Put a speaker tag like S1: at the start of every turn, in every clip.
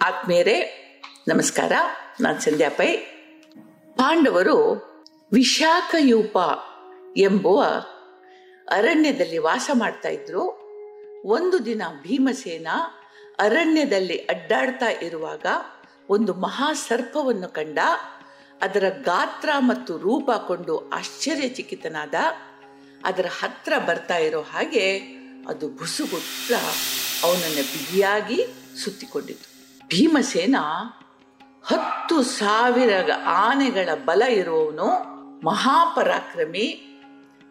S1: ಆತ್ಮೀಯರೇ, ನಮಸ್ಕಾರ. ನಾನು ಸಂಧ್ಯಾ ಪೈ. ಪಾಂಡವರು ವಿಶಾಖಯೂಪ ಎಂಬುವ ಅರಣ್ಯದಲ್ಲಿ ವಾಸ ಮಾಡ್ತಾ ಇದ್ರು. ಒಂದು ದಿನ ಭೀಮಸೇನ ಅರಣ್ಯದಲ್ಲಿ ಅಡ್ಡಾಡ್ತಾ ಇರುವಾಗ ಒಂದು ಮಹಾ ಸರ್ಪವನ್ನು ಕಂಡ, ಅದರ ಗಾತ್ರ ಮತ್ತು ರೂಪ ಕೊಂಡು ಆಶ್ಚರ್ಯಚಕಿತನಾದ, ಅದರ ಹತ್ರ ಬರ್ತಾ ಇರೋ ಹಾಗೆ ಅದು ಬುಸುಗುಟ್ಟ ಅವನನ್ನು ಬಿಗಿಯಾಗಿ ಸುತ್ತಿಕೊಂಡಿತು ಭೀಮಸೇನ ಹತ್ತು ಸಾವಿರ ಆನೆಗಳ ಬಲ ಇರುವವನು ಮಹಾಪರಾಕ್ರಮಿ.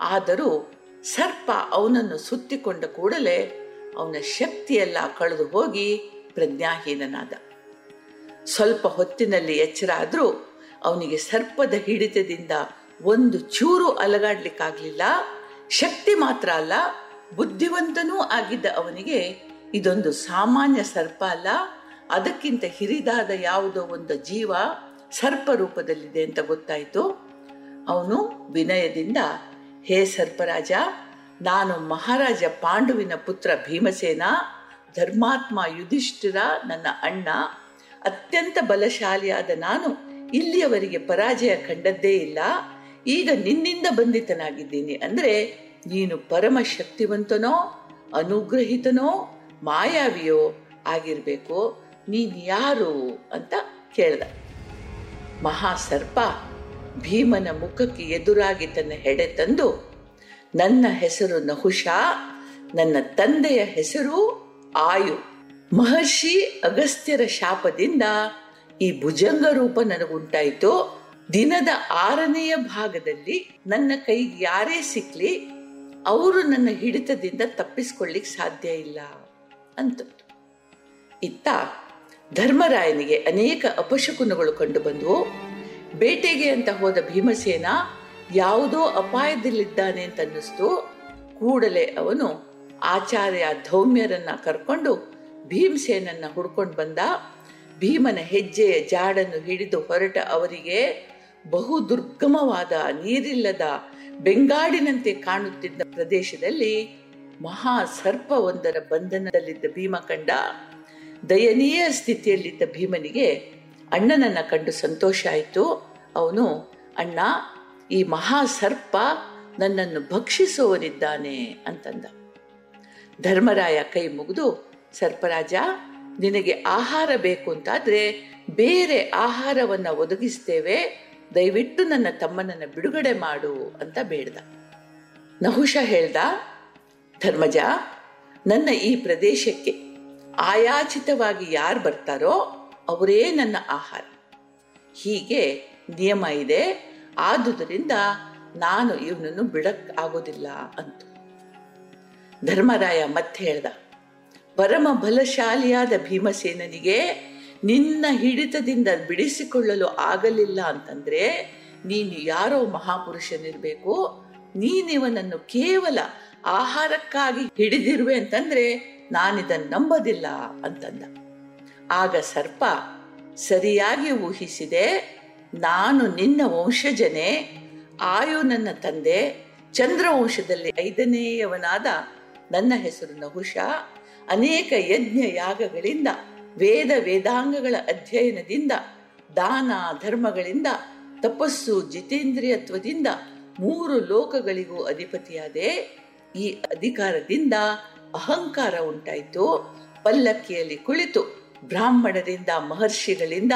S1: ಆದರೂ ಸರ್ಪ ಅವನನ್ನು ಸುತ್ತಿಕೊಂಡ ಕೂಡಲೇ ಅವನ ಶಕ್ತಿಯೆಲ್ಲ ಕಳೆದು ಹೋಗಿ ಪ್ರಜ್ಞಾಹೀನನಾದ. ಸ್ವಲ್ಪ ಹೊತ್ತಿನಲ್ಲಿ ಎಚ್ಚರ ಆದರೂ ಅವನಿಗೆ ಸರ್ಪದ ಹಿಡಿತದಿಂದ ಒಂದು ಚೂರು ಅಲಗಾಡ್ಲಿಕ್ಕಾಗಲಿಲ್ಲ. ಶಕ್ತಿ ಮಾತ್ರ ಅಲ್ಲ, ಬುದ್ಧಿವಂತನೂ ಆಗಿದ್ದ ಅವನಿಗೆ ಇದೊಂದು ಸಾಮಾನ್ಯ ಸರ್ಪ ಅಲ್ಲ. ಅದಕ್ಕಿಂತ ಹಿರಿದಾದ ಯಾವುದೋ ಒಂದು ಜೀವ ಸರ್ಪ ರೂಪದಲ್ಲಿದೆ ಅಂತ ಗೊತ್ತಾಯಿತು. ಅವನು ವಿನಯದಿಂದ, ಹೇ ಸರ್ಪರಾಜ, ನಾನು ಮಹಾರಾಜ ಪಾಂಡುವಿನ ಪುತ್ರ ಭೀಮಸೇನ, ಧರ್ಮಾತ್ಮ ಯುಧಿಷ್ಠಿರ ನನ್ನ ಅಣ್ಣ, ಅತ್ಯಂತ ಬಲಶಾಲಿಯಾದ ನಾನು ಇಲ್ಲಿಯವರೆಗೆ ಪರಾಜಯ ಕಂಡದ್ದೇ ಇಲ್ಲ. ಈಗ ನಿನ್ನಿಂದ ಬಂಧಿತನಾಗಿದ್ದೀನಿ. ಅಂದರೆ ನೀನು ಪರಮ ಶಕ್ತಿವಂತನೋ ಅನುಗ್ರಹಿತನೋ, ಮಾಯಾವಿಯೋ ಆಗಿರ್ಬೇಕು. ನೀನ್ ಯಾರು ಅಂತ ಕೇಳ್ದ. ಮಹಾಸರ್ಪ ಭೀಮನ ಮುಖಕ್ಕೆ ಎದುರಾಗಿ ತನ್ನ ಹೆಡೆ ತಂದು, ನನ್ನ ಹೆಸರು ನಹುಷ, ನನ್ನ ತಂದೆಯ ಹೆಸರು ಆಯು. ಮಹರ್ಷಿ ಅಗಸ್ತ್ಯರ ಶಾಪದಿಂದ ಈ ಭುಜಂಗ ರೂಪ ನನಗುಂಟಾಯಿತು. ದಿನದ ಆರನೆಯ ಭಾಗದಲ್ಲಿ ನನ್ನ ಕೈಗೆ ಯಾರೇ ಸಿಕ್ಲಿ, ಅವರು ನನ್ನ ಹಿಡಿತದಿಂದ ತಪ್ಪಿಸ್ಕೊಳ್ಳಿಕ್ ಸಾಧ್ಯ ಇಲ್ಲ ಅಂತ. ಇತ್ತ ಧರ್ಮರಾಯನಿಗೆ ಅನೇಕ ಅಪಶಕುನಗಳು ಕಂಡು ಬಂದವು. ಬೇಟೆಗೆ ಅಂತ ಹೋದ ಭೀಮಸೇನ ಯಾವುದೋ ಅಪಾಯದಲ್ಲಿದ್ದಾನೆ ಅಂತ ಅನ್ನಿಸ್ತು ಕೂಡಲೇ ಅವನು ಆಚಾರ್ಯ ಧೌಮ್ಯರನ್ನ ಕರ್ಕೊಂಡು ಭೀಮಸೇನನ್ನ ಹುಡ್ಕೊಂಡು ಬಂದ. ಭೀಮನ ಹೆಜ್ಜೆಯ ಜಾಡನ್ನು ಹಿಡಿದು ಹೊರಟ ಅವರಿಗೆ ಬಹು ದುರ್ಗಮವಾದ ನೀರಿಲ್ಲದ ಬೆಂಗಾಡಿನಂತೆ ಕಾಣುತ್ತಿದ್ದ ಪ್ರದೇಶದಲ್ಲಿ ಮಹಾ ಸರ್ಪವೊಂದರ ಬಂಧನದಲ್ಲಿದ್ದ ಭೀಮ ಕಂಡ ದಯನೀಯ ಸ್ಥಿತಿಯಲ್ಲಿದ್ದ ಭೀಮನಿಗೆ ಅಣ್ಣನನ್ನು ಕಂಡು ಸಂತೋಷ ಆಯಿತು. ಅವನು, ಅಣ್ಣ, ಈ ಮಹಾ ಸರ್ಪ ನನ್ನನ್ನು ಭಕ್ಷಿಸುವವನಿದ್ದಾನೆ ಅಂತಂದ. ಧರ್ಮರಾಯ ಕೈ ಮುಗಿದು, ಸರ್ಪರಾಜ, ನಿನಗೆ ಆಹಾರ ಬೇಕು ಅಂತಾದರೆ ಬೇರೆ ಆಹಾರವನ್ನು ಒದಗಿಸ್ತೇವೆ. ದಯವಿಟ್ಟು ನನ್ನ ತಮ್ಮನನ್ನು ಬಿಡುಗಡೆ ಮಾಡು ಅಂತ ಬೇಡ್ದ. ನಹುಷ ಹೇಳ್ದ, ಧರ್ಮಜ, ನನ್ನ ಈ ಪ್ರದೇಶಕ್ಕೆ ಆಯಾಚಿತವಾಗಿ ಯಾರು ಬರ್ತಾರೋ ಅವರೇ ನನ್ನ ಆಹಾರ. ಹೀಗೆ ನಿಯಮ ಇದೆ. ಆದುದರಿಂದ ನಾನು ಇವನನ್ನು ಬಿಡಕ್ ಆಗೋದಿಲ್ಲ ಅಂತ. ಧರ್ಮರಾಯ ಮತ್ತೆ ಹೇಳ್ದ, ಪರಮ ಬಲಶಾಲಿಯಾದ ಭೀಮಸೇನನಿಗೆ ನಿನ್ನ ಹಿಡಿತದಿಂದ ಬಿಡಿಸಿಕೊಳ್ಳಲು ಆಗಲಿಲ್ಲ ಅಂತಂದ್ರೆ ನೀನು ಯಾರೋ ಮಹಾಪುರುಷನಿರ್ಬೇಕು. ನೀನಿವನನ್ನು ಕೇವಲ ಆಹಾರಕ್ಕಾಗಿ ಹಿಡಿದಿರುವೆ ಅಂತಂದ್ರೆ ನಾನಿದನ್ನು ನಂಬೋದಿಲ್ಲ ಅಂತಂದ. ಆಗ ಸರ್ಪ, ಸರಿಯಾಗಿ ಊಹಿಸಿದೆ, ನಾನು ನಿನ್ನ ವಂಶಜನೇ, ಆಯು ನನ್ನ ತಂದೆ ಚಂದ್ರವಂಶದಲ್ಲಿ ಐದನೆಯವನಾದ ನನ್ನ ಹೆಸರು ನಹುಷ. ಅನೇಕ ಯಜ್ಞ ಯಾಗಗಳಿಂದ, ವೇದ ವೇದಾಂಗಗಳ ಅಧ್ಯಯನದಿಂದ, ದಾನ ಧರ್ಮಗಳಿಂದ, ತಪಸ್ಸು ಜಿತೇಂದ್ರಿಯತ್ವದಿಂದ ಮೂರು ಲೋಕಗಳಿಗೂ ಅಧಿಪತಿಯಾದೆ. ಈ ಅಧಿಕಾರದಿಂದ ಅಹಂಕಾರ ಉಂಟಾಯಿತು. ಪಲ್ಲಕ್ಕಿಯಲ್ಲಿ ಕುಳಿತು ಬ್ರಾಹ್ಮಣರಿಂದ, ಮಹರ್ಷಿಗಳಿಂದ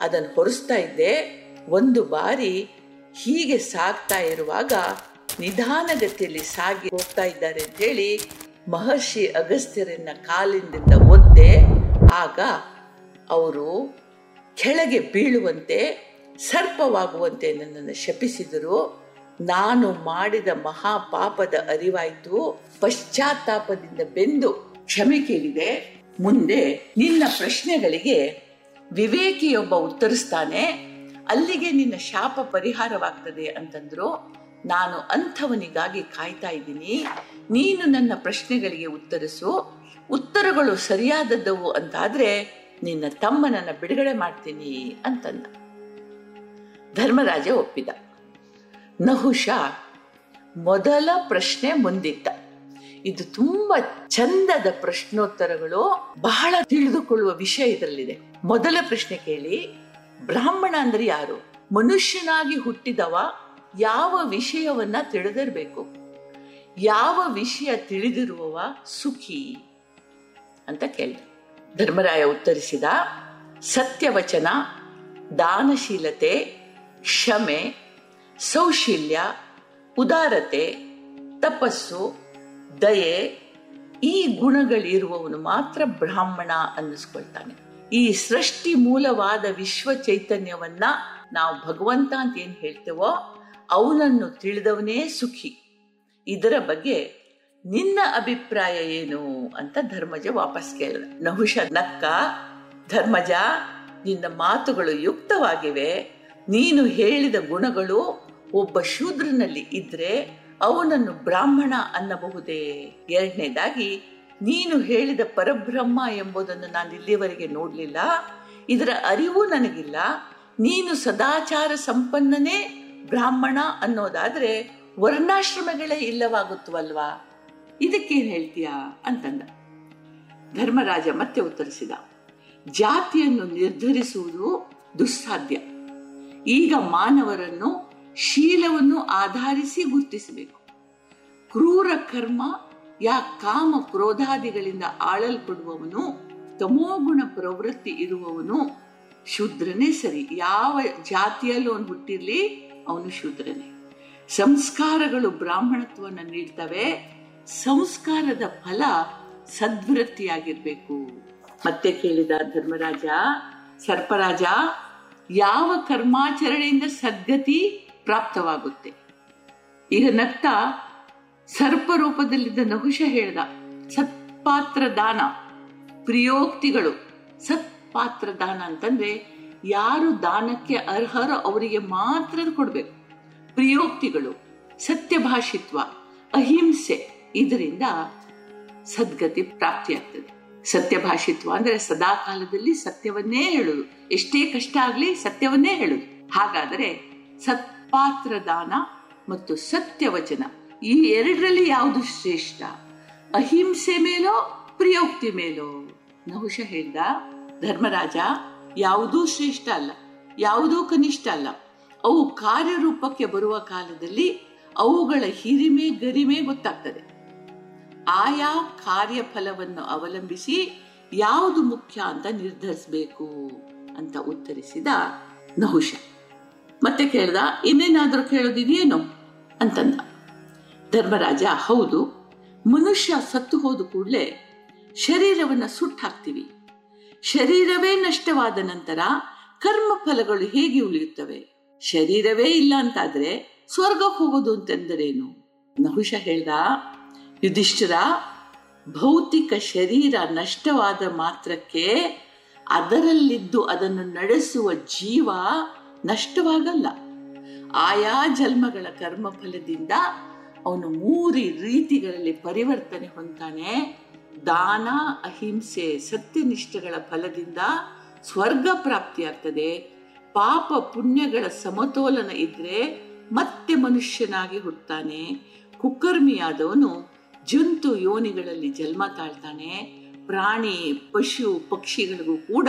S1: ಅದನ್ನು ಹೊರಿಸ್ತಾ ಇದ್ದೆ. ಒಂದು ಬಾರಿ ಹೀಗೆ ಸಾಗ್ತಾ ಇರುವಾಗ ನಿಧಾನಗತಿಯಲ್ಲಿ ಸಾಗಿ ಹೋಗ್ತಾ ಇದ್ದಾರೆ ಅಂತ ಹೇಳಿ ಮಹರ್ಷಿ ಅಗಸ್ತ್ಯರನ್ನ ಕಾಲಿಂದ ಒದ್ದೆ. ಆಗ ಅವರು ಕೆಳಗೆ ಬೀಳುವಂತೆ, ಸರ್ಪವಾಗುವಂತೆ ನನ್ನನ್ನು ಶಪಿಸಿದರು. ನಾನು ಮಾಡಿದ ಮಹಾಪಾಪದ ಅರಿವಾಯ್ತು, ಪಶ್ಚಾತ್ತಾಪದಿಂದ ಬೆಂದು ಕ್ಷಮೆ ಕೇಳಿದೆ. ಮುಂದೆ ನಿನ್ನ ಪ್ರಶ್ನೆಗಳಿಗೆ ವಿವೇಕಿಯೊಬ್ಬ ಉತ್ತರಿಸ್ತಾನೆ, ಅಲ್ಲಿಗೆ ನಿನ್ನ ಶಾಪ ಪರಿಹಾರವಾಗ್ತದೆ ಅಂತಂದ್ರು. ನಾನು ಅಂಥವನಿಗಾಗಿ ಕಾಯ್ತಾ ಇದ್ದೀನಿ. ನೀನು ನನ್ನ ಪ್ರಶ್ನೆಗಳಿಗೆ ಉತ್ತರಿಸು. ಉತ್ತರಗಳು ಸರಿಯಾದದ್ದವು ಅಂತಾದ್ರೆ ನಿನ್ನ ತಮ್ಮನನ್ನ ಬಿಡುಗಡೆ ಮಾಡ್ತೀನಿ ಅಂತಂದ. ಧರ್ಮರಾಜ ಒಪ್ಪಿದ. ನಹುಷ ಮೊದಲ ಪ್ರಶ್ನೆ ಮುಂದಿಟ್ಟ. ಇದು ತುಂಬಾ ಚಂದದ ಪ್ರಶ್ನೋತ್ತರಗಳು, ಬಹಳ ತಿಳಿದುಕೊಳ್ಳುವ ವಿಷಯ ಇದರಲ್ಲಿದೆ. ಮೊದಲ ಪ್ರಶ್ನೆ ಕೇಳಿ, ಬ್ರಾಹ್ಮಣ ಅಂದ್ರೆ ಯಾರು? ಮನುಷ್ಯನಾಗಿ ಹುಟ್ಟಿದವ, ಯಾವ ವಿಷಯವನ್ನ ತಿಳಿದಿರಬೇಕು? ಯಾವ ವಿಷಯ ತಿಳಿದಿರುವವ ಸುಖಿ? ಅಂತ ಕೇಳಿ ಧರ್ಮರಾಯ ಉತ್ತರಿಸಿದ, ಸತ್ಯವಚನ, ದಾನಶೀಲತೆ, ಕ್ಷಮೆ ಸೌಶೀಲ್ಯ ಉದಾರತೆ, ತಪಸ್ಸು, ದಯೆ ಈ ಗುಣಗಳಿರುವವನು ಮಾತ್ರ ಬ್ರಾಹ್ಮಣ ಅನ್ನಿಸ್ಕೊಳ್ತಾನೆ. ಈ ಸೃಷ್ಟಿ ಮೂಲವಾದ ವಿಶ್ವ ಚೈತನ್ಯವನ್ನ ನಾವು ಭಗವಂತ ಅಂತ ಏನ್ ಹೇಳ್ತೇವೋ ಅವನನ್ನು ತಿಳಿದವನೇ ಸುಖಿ. ಇದರ ಬಗ್ಗೆ ನಿನ್ನ ಅಭಿಪ್ರಾಯ ಏನು ಅಂತ ಧರ್ಮಜ ವಾಪಸ್ ಕೇಳಿದ. ನಹುಷ, ನಕ್ಕ, ಧರ್ಮಜ, ನಿನ್ನ ಮಾತುಗಳು ಯುಕ್ತವಾಗಿವೆ. ನೀನು ಹೇಳಿದ ಗುಣಗಳು ಒಬ್ಬ ಶೂದ್ರನಲ್ಲಿ ಇದ್ರೆ ಅವನನ್ನು ಬ್ರಾಹ್ಮಣ ಅನ್ನಬಹುದೇ? ಎರಡನೇದಾಗಿ, ನೀನು ಹೇಳಿದ ಪರಬ್ರಹ್ಮ ಎಂಬುದನ್ನು ನಾನು ಇಲ್ಲಿಯವರೆಗೆ ನೋಡಲಿಲ್ಲ. ಇದರ ಅರಿವು ನನಗಿಲ್ಲ. ನೀನು ಸದಾಚಾರ ಸಂಪನ್ನನೇ ಬ್ರಾಹ್ಮಣ ಅನ್ನೋದಾದ್ರೆ ವರ್ಣಾಶ್ರಮಗಳೇ ಇಲ್ಲವಾಗುತ್ತವಲ್ವಾ? ಇದಕ್ಕೇನ್ ಹೇಳ್ತೀಯಾ ಅಂತಂದ. ಧರ್ಮರಾಜ ಮತ್ತೆ ಉತ್ತರಿಸಿದ. ಜಾತಿಯನ್ನು ನಿರ್ಧರಿಸುವುದು ದುಸ್ಸಾಧ್ಯ. ಈಗ ಮಾನವರನ್ನು ಶೀಲವನ್ನು ಆಧರಿಸಿ ಗುರುತಿಸಬೇಕು. ಕ್ರೂರ ಕರ್ಮ, ಯಾ ಕಾಮ ಕ್ರೋಧಾದಿಗಳಿಂದ ಆಳಲ್ಪಡುವವನು ತಮೋಗುಣ ಪ್ರವೃತ್ತಿ ಇರುವವನು ಶೂದ್ರನೇ ಸರಿ. ಯಾವ ಜಾತಿಯಲ್ಲೂ ಅವನು ಹುಟ್ಟಿರ್ಲಿ, ಅವನು ಶೂದ್ರನೇ. ಸಂಸ್ಕಾರಗಳು ಬ್ರಾಹ್ಮಣತ್ವವನ್ನು ನೀಡ್ತವೆ. ಸಂಸ್ಕಾರದ ಫಲ ಸದ್ವೃತ್ತಿಯಾಗಿರ್ಬೇಕು. ಮತ್ತೆ ಕೇಳಿದ ಧರ್ಮರಾಜ, ಸರ್ಪರಾಜ, ಯಾವ ಕರ್ಮಾಚರಣೆಯಿಂದ ಸದ್ಗತಿ ಪ್ರಾಪ್ತವಾಗುತ್ತೆ. ಈಗ ನಕ್ತ ಸರ್ಪ ರೂಪದಲ್ಲಿದ್ದ ನಹುಶ ಹೇಳ್ದ, ಸತ್ಪಾತ್ರ ದಾನ, ಪ್ರಿಯೋಕ್ತಿಗಳು ಸತ್ಪಾತ್ರ ದಾನ ಅಂತಂದ್ರೆ ಯಾರು ದಾನಕ್ಕೆ ಅರ್ಹರೋ ಅವರಿಗೆ ಮಾತ್ರ ಕೊಡ್ಬೇಕು. ಪ್ರಿಯೋಕ್ತಿಗಳು, ಸತ್ಯಭಾಷಿತ್ವ, ಅಹಿಂಸೆ, ಇದರಿಂದ ಸದ್ಗತಿ ಪ್ರಾಪ್ತಿಯಾಗ್ತದೆ. ಸತ್ಯಭಾಷಿತ್ವ ಅಂದ್ರೆ ಸದಾ ಕಾಲದಲ್ಲಿ ಸತ್ಯವನ್ನೇ ಹೇಳುದು. ಎಷ್ಟೇ ಕಷ್ಟ ಆಗ್ಲಿ ಸತ್ಯವನ್ನೇ ಹೇಳುದು. ಹಾಗಾದರೆ ಸತ್ಪಾತ್ರ ದಾನ ಮತ್ತು ಸತ್ಯವಚನ. ಈ ಎರಡರಲ್ಲಿ ಯಾವುದು ಶ್ರೇಷ್ಠ? ಅಹಿಂಸೆ ಮೇಲೋ ಪ್ರಿಯೋಕ್ತಿ ಮೇಲೋ? ನಹುಶ ಹೇಳ್ದ, ಧರ್ಮರಾಜ, ಯಾವುದೂ ಶ್ರೇಷ್ಠ ಅಲ್ಲ, ಯಾವುದೂ ಕನಿಷ್ಠ ಅಲ್ಲ. ಅವು ಕಾರ್ಯರೂಪಕ್ಕೆ ಬರುವ ಕಾಲದಲ್ಲಿ ಅವುಗಳ ಹಿರಿಮೆ ಗರಿಮೆ ಗೊತ್ತಾಗ್ತದೆ. ಆಯಾ ಕಾರ್ಯಫಲವನ್ನು ಅವಲಂಬಿಸಿ ಯಾವುದು ಮುಖ್ಯ ಅಂತ ನಿರ್ಧರಿಸಬೇಕು ಅಂತ ಉತ್ತರಿಸಿದ ನಹುಷ. ಮತ್ತೆ ಕೇಳ್ದ, ಇನ್ನೇನಾದರೂ ಕೇಳೋದಿದೆಯೇನು ಅಂತಂದ. ಧರ್ಮರಾಜ, ಹೌದು, ಮನುಷ್ಯ ಸತ್ತು ಹೋದ ಕೂಡಲೇ ಶರೀರವನ್ನ ಸುಟ್ಟು ಹಾಕ್ತೀವಿ ಶರೀರವೇ ನಷ್ಟವಾದ ನಂತರ ಕರ್ಮ ಫಲಗಳು ಹೇಗೆ ಉಳಿಯುತ್ತವೆ? ಶರೀರವೇ ಇಲ್ಲ ಅಂತಾದ್ರೆ ಸ್ವರ್ಗಕ್ಕೆ ಹೋಗೋದು ಅಂತಂದರೇನು? ನಹುಷ ಹೇಳ್ದ, ಯುಧಿಷ್ಠರ, ಭೌತಿಕ ಶರೀರ ನಷ್ಟವಾದ ಮಾತ್ರಕ್ಕೆ ಅದರಲ್ಲಿದ್ದು ಅದನ್ನು ನಡೆಸುವ ಜೀವ ನಷ್ಟವಾಗಲ್ಲ. ಆಯಾ ಜನ್ಮಗಳ ಕರ್ಮ ಫಲದಿಂದ ಅವನು ಮೂರು ರೀತಿಗಳಲ್ಲಿ ಪರಿವರ್ತನೆ ಹೊಂತಾನೆ ದಾನ, ಅಹಿಂಸೆ, ಸತ್ಯನಿಷ್ಠೆಗಳ ಫಲದಿಂದ ಸ್ವರ್ಗ ಪ್ರಾಪ್ತಿಯಾಗ್ತದೆ. ಪಾಪ ಪುಣ್ಯಗಳ ಸಮತೋಲನ ಇದ್ರೆ ಮತ್ತೆ ಮನುಷ್ಯನಾಗಿ ಹುಟ್ಟುತ್ತಾನೆ ಕುಕ್ಕರ್ಮಿಯಾದವನು ಜಂತು ಯೋನಿಗಳಲ್ಲಿ ಜನ್ಮ ತಾಳ್ತಾನೆ. ಪ್ರಾಣಿ, ಪಶು, ಪಕ್ಷಿಗಳಿಗೂ ಕೂಡ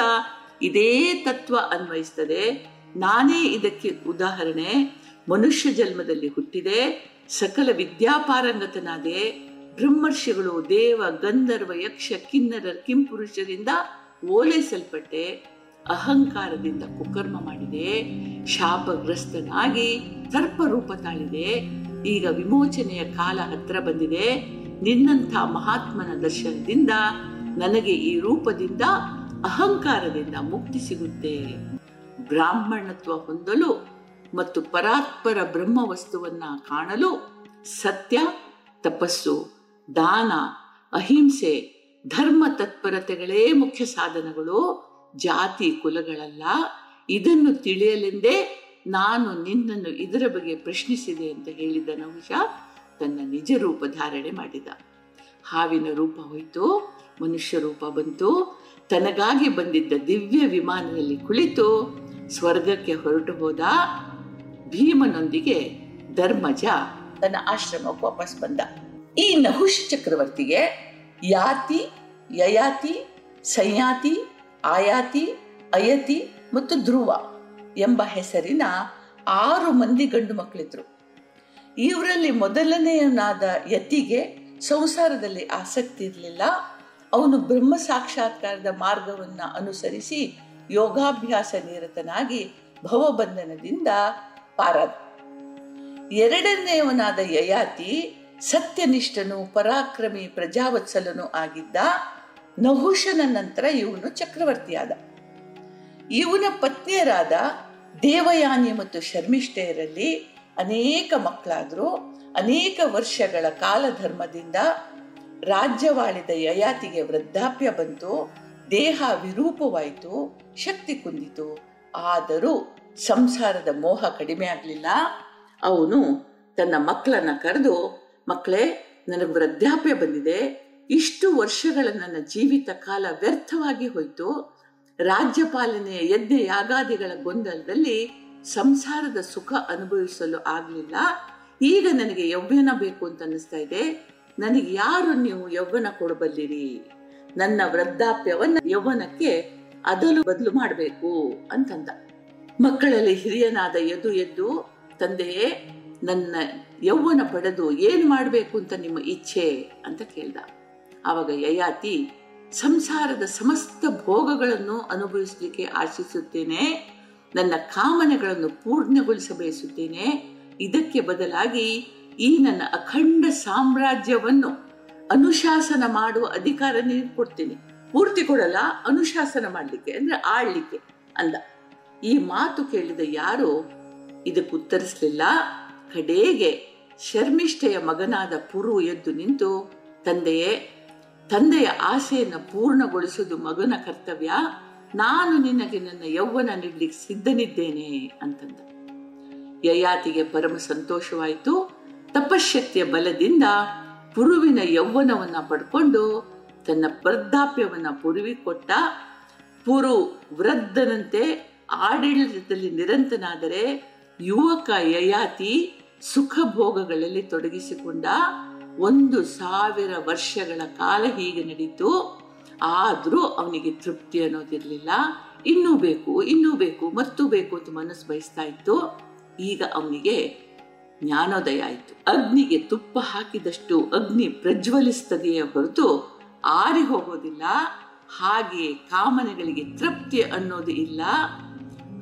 S1: ಇದೇ ತತ್ವ ಅನ್ವಯಿಸ್ತದೆ. ನಾನೇ ಇದಕ್ಕೆ ಉದಾಹರಣೆ. ಮನುಷ್ಯ ಜನ್ಮದಲ್ಲಿ ಹುಟ್ಟಿದೆ, ಸಕಲ ವಿದ್ಯಾಪಾರಂಗತನಾದೆ, ಬ್ರಹ್ಮರ್ಷಿಗಳು, ದೇವ, ಗಂಧರ್ವ, ಯಕ್ಷ, ಕಿನ್ನರ, ಕಿಂಪುರುಷರಿಂದ ಓಲೈಸಲ್ಪಟ್ಟೆ, ಅಹಂಕಾರದಿಂದ ಕುಕರ್ಮ ಮಾಡಿದೆ, ಶಾಪಗ್ರಸ್ತನಾಗಿ ಸರ್ಪ ರೂಪ ತಾಳಿದೆ, ಈಗ ವಿಮೋಚನೆಯ ಕಾಲ ಹತ್ರ ಬಂದಿದೆ, ನಿನ್ನಂಥ ಮಹಾತ್ಮನ ದರ್ಶನದಿಂದ ನನಗೆ ಈ ರೂಪದಿಂದ ಅಹಂಕಾರದಿಂದ ಮುಕ್ತಿ ಸಿಗುತ್ತೆ. ಬ್ರಾಹ್ಮಣತ್ವ ಹೊಂದಲು ಮತ್ತು ಪರಾತ್ಪರ ಬ್ರಹ್ಮ ವಸ್ತುವನ್ನ ಕಾಣಲು ಸತ್ಯ, ತಪಸ್ಸು, ದಾನ, ಅಹಿಂಸೆ, ಧರ್ಮ ತತ್ಪರತೆಗಳೇ ಮುಖ್ಯ ಸಾಧನಗಳು, ಜಾತಿ ಕುಲಗಳಲ್ಲ. ಇದನ್ನು ತಿಳಿಯಲೆಂದೇ ನಾನು ನಿನ್ನನ್ನು ಇದರ ಬಗ್ಗೆ ಪ್ರಶ್ನಿಸಿದೆ ಅಂತ ಹೇಳಿದ ನಹುಷ ತನ್ನ ನಿಜ ರೂಪ ಧಾರಣೆ ಮಾಡಿದ. ಹಾವಿನ ರೂಪ ಹೋಯಿತು, ಮನುಷ್ಯ ರೂಪ ಬಂತು, ತನಗಾಗಿ ಬಂದಿದ್ದ ದಿವ್ಯ ವಿಮಾನದಲ್ಲಿ ಕುಳಿತು ಸ್ವರ್ಗಕ್ಕೆ ಹೊರಟು ಹೋದ ಭೀಮನೊಂದಿಗೆ ಧರ್ಮಜ ತನ್ನ ಆಶ್ರಮಕ್ಕೆ ವಾಪಸ್ ಬಂದ. ಈ ನಹುಷ್ ಚಕ್ರವರ್ತಿಗೆ ಯಾತಿ, ಯಯಾತಿ, ಸಂಯಾತಿ, ಆಯಾತಿ, ಅಯತಿ ಮತ್ತು ಧ್ರುವ ಎಂಬ ಹೆಸರಿನ ಆರು ಮಂದಿ ಗಂಡು ಮಕ್ಕಳಿದ್ರು. ಇವರಲ್ಲಿ ಮೊದಲನೆಯನಾದ ಯತಿಗೆ ಸಂಸಾರದಲ್ಲಿ ಆಸಕ್ತಿ ಇರಲಿಲ್ಲ. ಅವನು ಬ್ರಹ್ಮ ಸಾಕ್ಷಾತ್ಕಾರದ ಮಾರ್ಗವನ್ನು ಅನುಸರಿಸಿ ಯೋಗಾಭ್ಯಾಸ ನಿರತನಾಗಿ ಭವಬಂಧನದಿಂದ ಪಾರಾದ. ಎರಡನೆಯವನಾದ ಯಯಾತಿ ಸತ್ಯನಿಷ್ಠನು, ಪರಾಕ್ರಮಿ, ಪ್ರಜಾವತ್ಸಲನು ಆಗಿದ್ದ ನಹುಶನ ನಂತರ ಇವನು ಚಕ್ರವರ್ತಿಯಾದ. ಇವನ ಪತ್ನಿಯರಾದ ದೇವಯಾನಿ ಮತ್ತು ಶರ್ಮಿಷ್ಠೆಯರಲ್ಲಿ ಅನೇಕ ಮಕ್ಕಳಾದ್ರು. ಅನೇಕ ವರ್ಷಗಳ ಕಾಲಧರ್ಮದಿಂದ ರಾಜ್ಯವಾಳಿದ ಯಯಾತಿಗೆ ವೃದ್ಧಾಪ್ಯ ಬಂತು. ದೇಹ ವಿರೂಪವಾಯಿತು ಶಕ್ತಿ ಕುಂದಿತು. ಆದರೂ ಸಂಸಾರದ ಮೋಹ ಕಡಿಮೆ ಆಗಲಿಲ್ಲ. ಅವನು ತನ್ನ ಮಕ್ಕಳನ್ನು ಕರೆದು, ಮಕ್ಕಳೇ, ನನಗೆ ವೃದ್ಧಾಪ್ಯ ಬಂದಿದೆ. ಇಷ್ಟು ವರ್ಷಗಳ ನನ್ನ ಜೀವಿತ ಕಾಲ ವ್ಯರ್ಥವಾಗಿ ಹೋಯಿತು. ರಾಜ್ಯಪಾಲನೆಯ ಯಜ್ಞ ಯಾಗಾದಿಗಳ ಗೊಂದಲದಲ್ಲಿ ಸಂಸಾರದ ಸುಖ ಅನುಭವಿಸಲು ಆಗಲಿಲ್ಲ. ಈಗ ನನಗೆ ಯೌವ್ಯನ ಬೇಕು ಅಂತ ಅನ್ನಿಸ್ತಾ ಇದೆ. ನನಗೆ ಯಾರು ನೀವು ಯೌವನ ಕೊಡಬಲ್ಲಿರಿ? ನನ್ನ ವೃದ್ಧಾಪ್ಯವನ್ನ ಯೌವನಕ್ಕೆ ಅದಲು ಬದಲು ಮಾಡಬೇಕು ಅಂತಂದ. ಮಕ್ಕಳಲ್ಲಿ ಹಿರಿಯನಾದ ಎದ್ದು ಎದ್ದು, ತಂದೆಯೇ, ನನ್ನ ಯೌವನ ಪಡೆದು ಏನು ಮಾಡಬೇಕು ಅಂತ ನಿಮ್ಮ ಇಚ್ಛೆ? ಅಂತ ಕೇಳ್ದ. ಆವಾಗ ಯಯಾತಿ, ಸಂಸಾರದ ಸಮಸ್ತ ಭೋಗಗಳನ್ನು ಅನುಭವಿಸಲಿಕ್ಕೆ ಆಶಿಸುತ್ತೇನೆ, ನನ್ನ ಕಾಮನೆಗಳನ್ನು ಪೂರ್ಣಗೊಳಿಸ ಬಯಸುತ್ತೇನೆ ಇದಕ್ಕೆ ಬದಲಾಗಿ ಈ ನನ್ನ ಅಖಂಡ ಸಾಮ್ರಾಜ್ಯವನ್ನು ಅನುಶಾಸನ ಮಾಡುವ ಅಧಿಕಾರ ನೀನು ಕೊಡ್ತೀನಿ. ಪೂರ್ತಿ ಕೊಡಲ್ಲ, ಅನುಶಾಸನ ಮಾಡಲಿಕ್ಕೆ, ಅಂದ್ರೆ ಆಳ್ಲಿಕ್ಕೆ ಅಂದ. ಈ ಮಾತು ಕೇಳಿದ ಯಾರು? ಇದಕ್ಕೆ ಉತ್ತರಿಸಲಿಲ್ಲ. ಕಡೆಗೆ ಶರ್ಮಿಷ್ಠೆಯ ಮಗನಾದ ಪುರು ಎದ್ದು ನಿಂತು, ತಂದೆಯೇ, ತಂದೆಯ ಆಸೆಯನ್ನು ಪೂರ್ಣಗೊಳಿಸುವುದು ಮಗನ ಕರ್ತವ್ಯ. ನಾನು ನಿನಗೆ ನನ್ನ ಯೌವನ ನೀಡಲಿಕ್ಕೆ ಸಿದ್ಧನಿದ್ದೇನೆ ಅಂತಂದ. ಯಯಾತಿಗೆ ಪರಮ ಸಂತೋಷವಾಯಿತು. ತಪಶಕ್ತಿಯ ಬಲದಿಂದ ಪುರುವಿನ ಯೌವನವನ್ನು ಪಡ್ಕೊಂಡು ತನ್ನ ವೃದ್ಧಾಪ್ಯವನ್ನು ಪುರುವಿ ಕೊಟ್ಟ ಪುರು ವೃದ್ಧನಂತೆ ಆಡಳಿತದಲ್ಲಿ ನಿರಂತನಾದರೆ ಯುವಕ ಯಯಾತಿ ಸುಖ ಭೋಗಗಳಲ್ಲಿ ತೊಡಗಿಸಿಕೊಂಡ ಒಂದು ಸಾವಿರ ವರ್ಷಗಳ ಕಾಲ ಹೀಗೆ ನಡೀತು. ಆದರೂ ಅವನಿಗೆ ತೃಪ್ತಿ ಅನ್ನೋದಿರಲಿಲ್ಲ. ಇನ್ನೂ ಬೇಕು ಇನ್ನೂ ಬೇಕು, ಮತ್ತು ಬೇಕು ಅಂತ ಮನಸ್ಸು ಬಯಸ್ತಾ ಇತ್ತು. ಈಗ ಅವನಿಗೆ ಜ್ಞಾನೋದಯ ಆಯಿತು. ಅಗ್ನಿಗೆ ತುಪ್ಪ ಹಾಕಿದಷ್ಟು ಅಗ್ನಿ ಪ್ರಜ್ವಲಿಸ್ತದೆಯೇ ಹೊರತು ಆರಿ ಹೋಗೋದಿಲ್ಲ. ಹಾಗೆ ಕಾಮನೆಗಳಿಗೆ ತೃಪ್ತಿ ಅನ್ನೋದು ಇಲ್ಲ.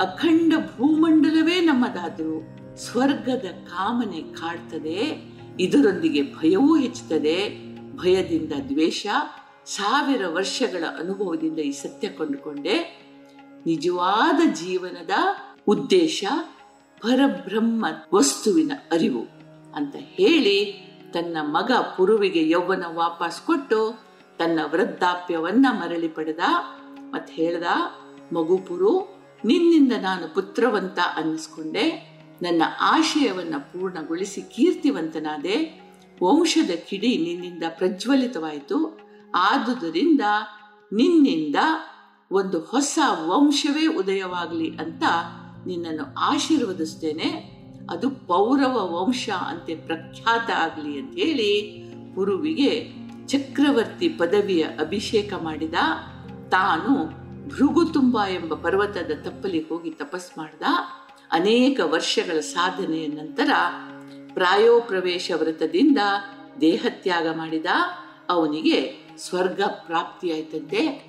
S1: ಅಖಂಡ ಭೂಮಂಡಲವೇ ನಮ್ಮದಾದರೂ. ಸ್ವರ್ಗದ ಕಾಮನೆ ಕಾಡ್ತದೆ. ಇದರೊಂದಿಗೆ ಭಯವೂ ಹೆಚ್ಚುತ್ತದೆ. ಭಯದಿಂದ ದ್ವೇಷ. ಸಾವಿರ ವರ್ಷಗಳ ಅನುಭವದಿಂದ ಈ ಸತ್ಯ ಕೊಂಡುಕೊಂಡೆ. ನಿಜವಾದ ಜೀವನದ ಉದ್ದೇಶ. ಪರಬ್ರಹ್ಮ ವಸ್ತುವಿನ ಅರಿವು ಅಂತ ಹೇಳಿ ತನ್ನ ಮಗ ಪುರುವಿಗೆ ಯೌವನ ವಾಪಸ್ ಕೊಟ್ಟು ತನ್ನ ವೃದ್ಧಾಪ್ಯವನ್ನ ಮರಳಿ ಪಡೆದ. ಮತ್ತೆ ಹೇಳ್ದ, ಮಗು ಪುರು, ನಿನ್ನಿಂದ ನಾನು ಪುತ್ರವಂತ ಅನ್ನಿಸ್ಕೊಂಡೆ. ನನ್ನ ಆಶಯವನ್ನ ಪೂರ್ಣಗೊಳಿಸಿ ಕೀರ್ತಿವಂತನಾದೆ. ವಂಶದ ಕಿಡಿ ನಿನ್ನಿಂದ ಪ್ರಜ್ವಲಿತವಾಯಿತು. ಆದುದರಿಂದ ನಿನ್ನಿಂದ ಒಂದು ಹೊಸ ವಂಶವೇ ಉದಯವಾಗಲಿ ಅಂತ ನಿನ್ನನ್ನು ಆಶೀರ್ವದಿಸ್ತೇನೆ. ಅದು ಪೌರವ ವಂಶ ಅಂತೆ ಪ್ರಖ್ಯಾತ ಆಗಲಿ ಅಂತ ಹೇಳಿ ಗುರುವಿಗೆ ಚಕ್ರವರ್ತಿ ಪದವಿಯ ಅಭಿಷೇಕ ಮಾಡಿದ. ತಾನು ಭೃಗುತುಂಬ ಎಂಬ ಪರ್ವತದ ತಪ್ಪಲಿ ಹೋಗಿ ತಪಸ್ ಮಾಡಿದ. ಅನೇಕ ವರ್ಷಗಳ ಸಾಧನೆಯ ನಂತರ ಪ್ರಾಯೋಪ್ರವೇಶ ವ್ರತದಿಂದ ದೇಹತ್ಯಾಗ ಮಾಡಿದ. ಅವನಿಗೆ ಸ್ವರ್ಗ ಪ್ರಾಪ್ತಿಯಾಯ್ತಂತೆ.